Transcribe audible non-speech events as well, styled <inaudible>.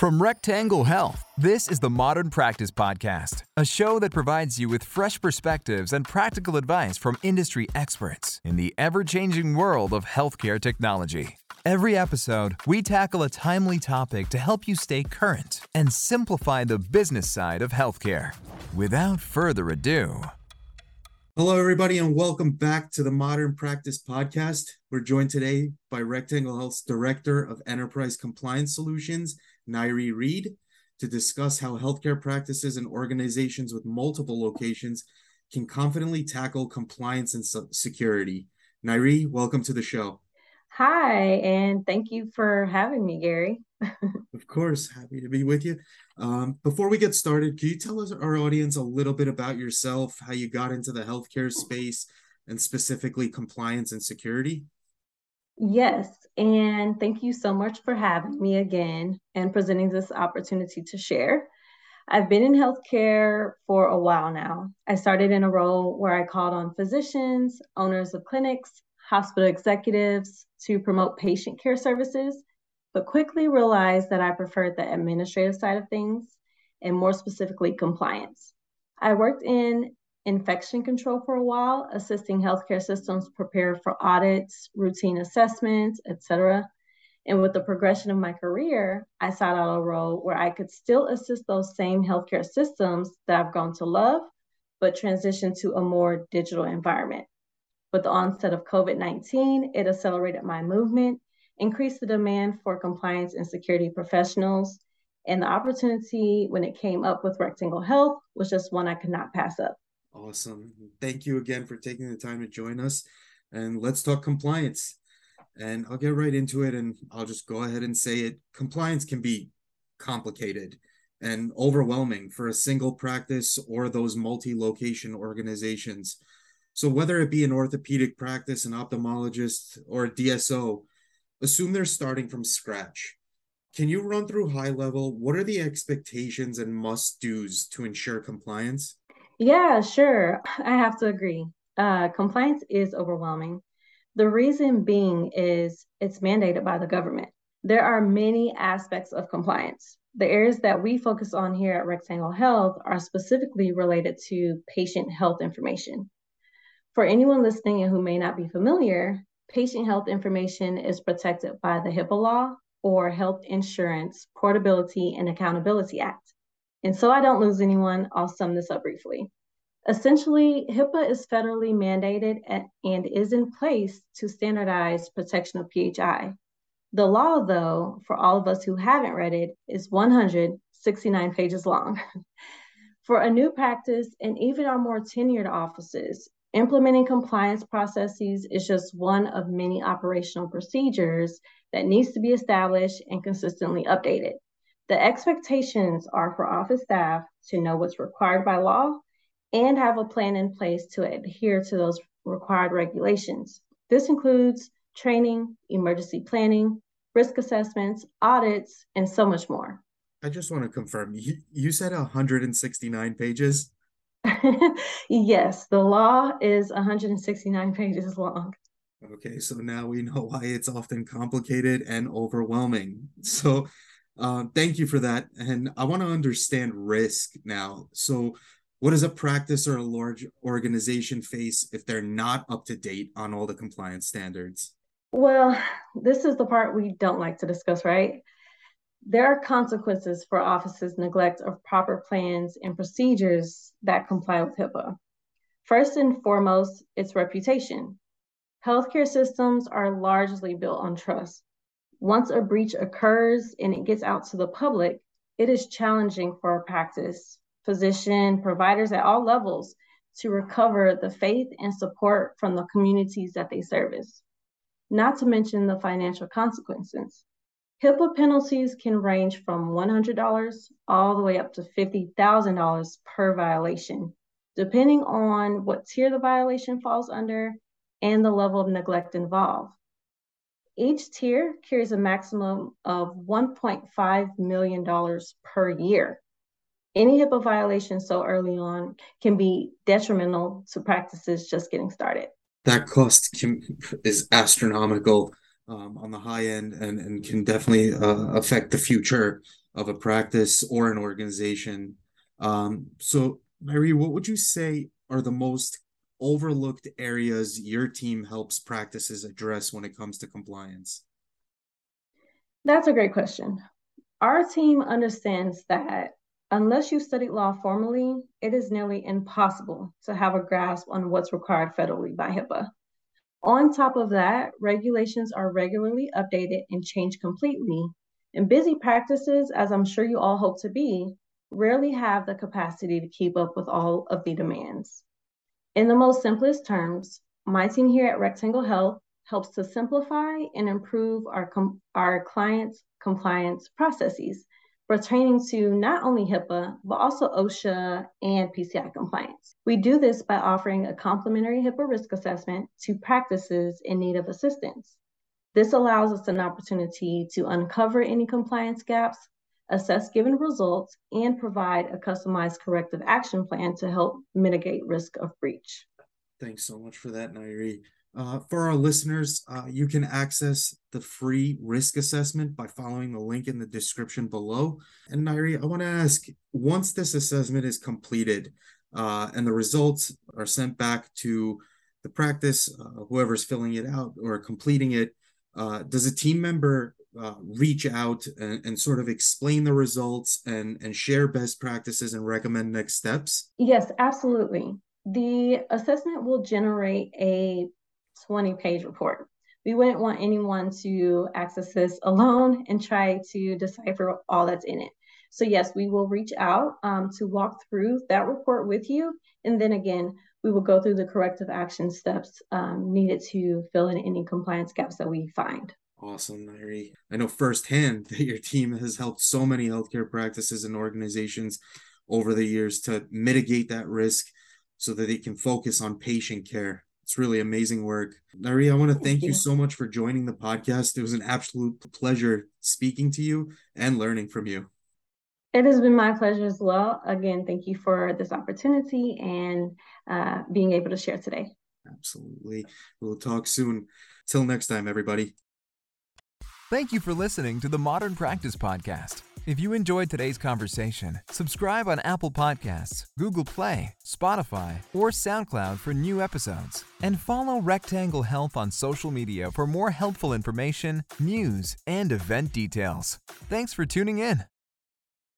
From Rectangle Health, this is the Modern Practice Podcast, a show that provides you with fresh perspectives and practical advice from industry experts in the ever changing world of healthcare technology. Every episode, we tackle a timely topic to help you stay current and simplify the business side of healthcare. Without further ado, Hello, everybody, and welcome back to the Modern Practice Podcast. We're joined today by Rectangle Health's Director of Enterprise Compliance Solutions, Nyree Reed, to discuss how healthcare practices and organizations with multiple locations can confidently tackle compliance and security. Nyree, welcome to the show. Hi, and thank you for having me, Gary. <laughs> of course, happy to be with you. Um, before we get started, can you tell us our audience a little bit about yourself, how you got into the healthcare space, and specifically compliance and security? Yes, and thank you so much for having me again and presenting this opportunity to share. I've been in healthcare for a while now. I started in a role where I called on physicians, owners of clinics, hospital executives to promote patient care services but quickly realized that I preferred the administrative side of things and more specifically compliance. I worked in infection control for a while, assisting healthcare systems prepare for audits, routine assessments, etc. And with the progression of my career, I sought out a role where I could still assist those same healthcare systems that I've grown to love, but transition to a more digital environment. With the onset of COVID 19, it accelerated my movement increased the demand for compliance and security professionals. And the opportunity when it came up with Rectangle Health was just one I could not pass up. Awesome. Thank you again for taking the time to join us. And let's talk compliance. And I'll get right into it and I'll just go ahead and say it. Compliance can be complicated and overwhelming for a single practice or those multi location organizations. So, whether it be an orthopedic practice, an ophthalmologist, or a DSO, assume they're starting from scratch. Can you run through high level what are the expectations and must do's to ensure compliance? Yeah, sure. <clears throat> I have to agree. Uh, compliance is overwhelming. The reason being is it's mandated by the government. There are many aspects of compliance. The areas that we focus on here at Rectangle Health are specifically related to patient health information. For anyone listening and who may not be familiar, patient health information is protected by the HIPAA law or Health Insurance Portability and Accountability Act. And so I don't lose anyone, I'll sum this up briefly. Essentially, HIPAA is federally mandated and is in place to standardize protection of PHI. The law, though, for all of us who haven't read it, is 169 pages long. <laughs> for a new practice and even our more tenured offices, Implementing compliance processes is just one of many operational procedures that needs to be established and consistently updated. The expectations are for office staff to know what's required by law and have a plan in place to adhere to those required regulations. This includes training, emergency planning, risk assessments, audits, and so much more. I just want to confirm you, you said 169 pages? <laughs> yes, the law is 169 pages long. Okay, so now we know why it's often complicated and overwhelming. So, uh, thank you for that. And I want to understand risk now. So, what does a practice or a large organization face if they're not up to date on all the compliance standards? Well, this is the part we don't like to discuss, right? there are consequences for offices' neglect of proper plans and procedures that comply with HIPAA. First and foremost, its reputation. Healthcare systems are largely built on trust. Once a breach occurs and it gets out to the public, it is challenging for a practice, physician, providers at all levels to recover the faith and support from the communities that they service. Not to mention the financial consequences. HIPAA penalties can range from $100 all the way up to $50,000 per violation, depending on what tier the violation falls under and the level of neglect involved. Each tier carries a maximum of $1.5 million per year. Any HIPAA violation so early on can be detrimental to practices just getting started. That cost can, is astronomical um, on the high end and, and can definitely uh, affect the future of a practice or an organization. Um, so, Mary, what would you say are the most overlooked areas your team helps practices address when it comes to compliance? That's a great question. Our team understands that unless you studied law formally, it is nearly impossible to have a grasp on what's required federally by HIPAA. On top of that, regulations are regularly updated and change completely, and busy practices, as I'm sure you all hope to be, rarely have the capacity to keep up with all of the demands. In the most simplest terms, my team here at Rectangle Health helps to simplify and improve our, our clients' compliance processes pertaining to not only HIPAA, but also OSHA and PCI compliance. We do this by offering a complimentary HIPAA risk assessment to practices in need of assistance. This allows us an opportunity to uncover any compliance gaps, assess given results, and provide a customized corrective action plan to help mitigate risk of breach. Thanks so much for that, Nyree. Uh, for our listeners, uh, you can access the free risk assessment by following the link in the description below. And Nyree, I want to ask once this assessment is completed uh, and the results are sent back to the practice, uh, whoever's filling it out or completing it, uh, does a team member uh, reach out and, and, sort of explain the results and, and share best practices and recommend next steps? Yes, absolutely. The assessment will generate a 20 page report. We wouldn't want anyone to access this alone and try to decipher all that's in it. So, yes, we will reach out um, to walk through that report with you. And then again, we will go through the corrective action steps um, needed to fill in any compliance gaps that we find. Awesome, Nyree. I know firsthand <laughs> that your team has helped so many healthcare practices and organizations over the years to mitigate that risk so that they can focus on patient care. It's really amazing work. Nyree, I want to thank, thank you. you so much for joining the podcast. It was an absolute pleasure speaking to you and learning from you. It has been my pleasure as well. Again, thank you for this opportunity and uh, being able to share today. Absolutely. We'll talk soon. Till next time, everybody. Thank you for listening to the Modern Practice Podcast. If you enjoyed today's conversation, subscribe on Apple Podcasts, Google Play, Spotify, or SoundCloud for new episodes. And follow Rectangle Health on social media for more helpful information, news, and event details. Thanks for tuning in.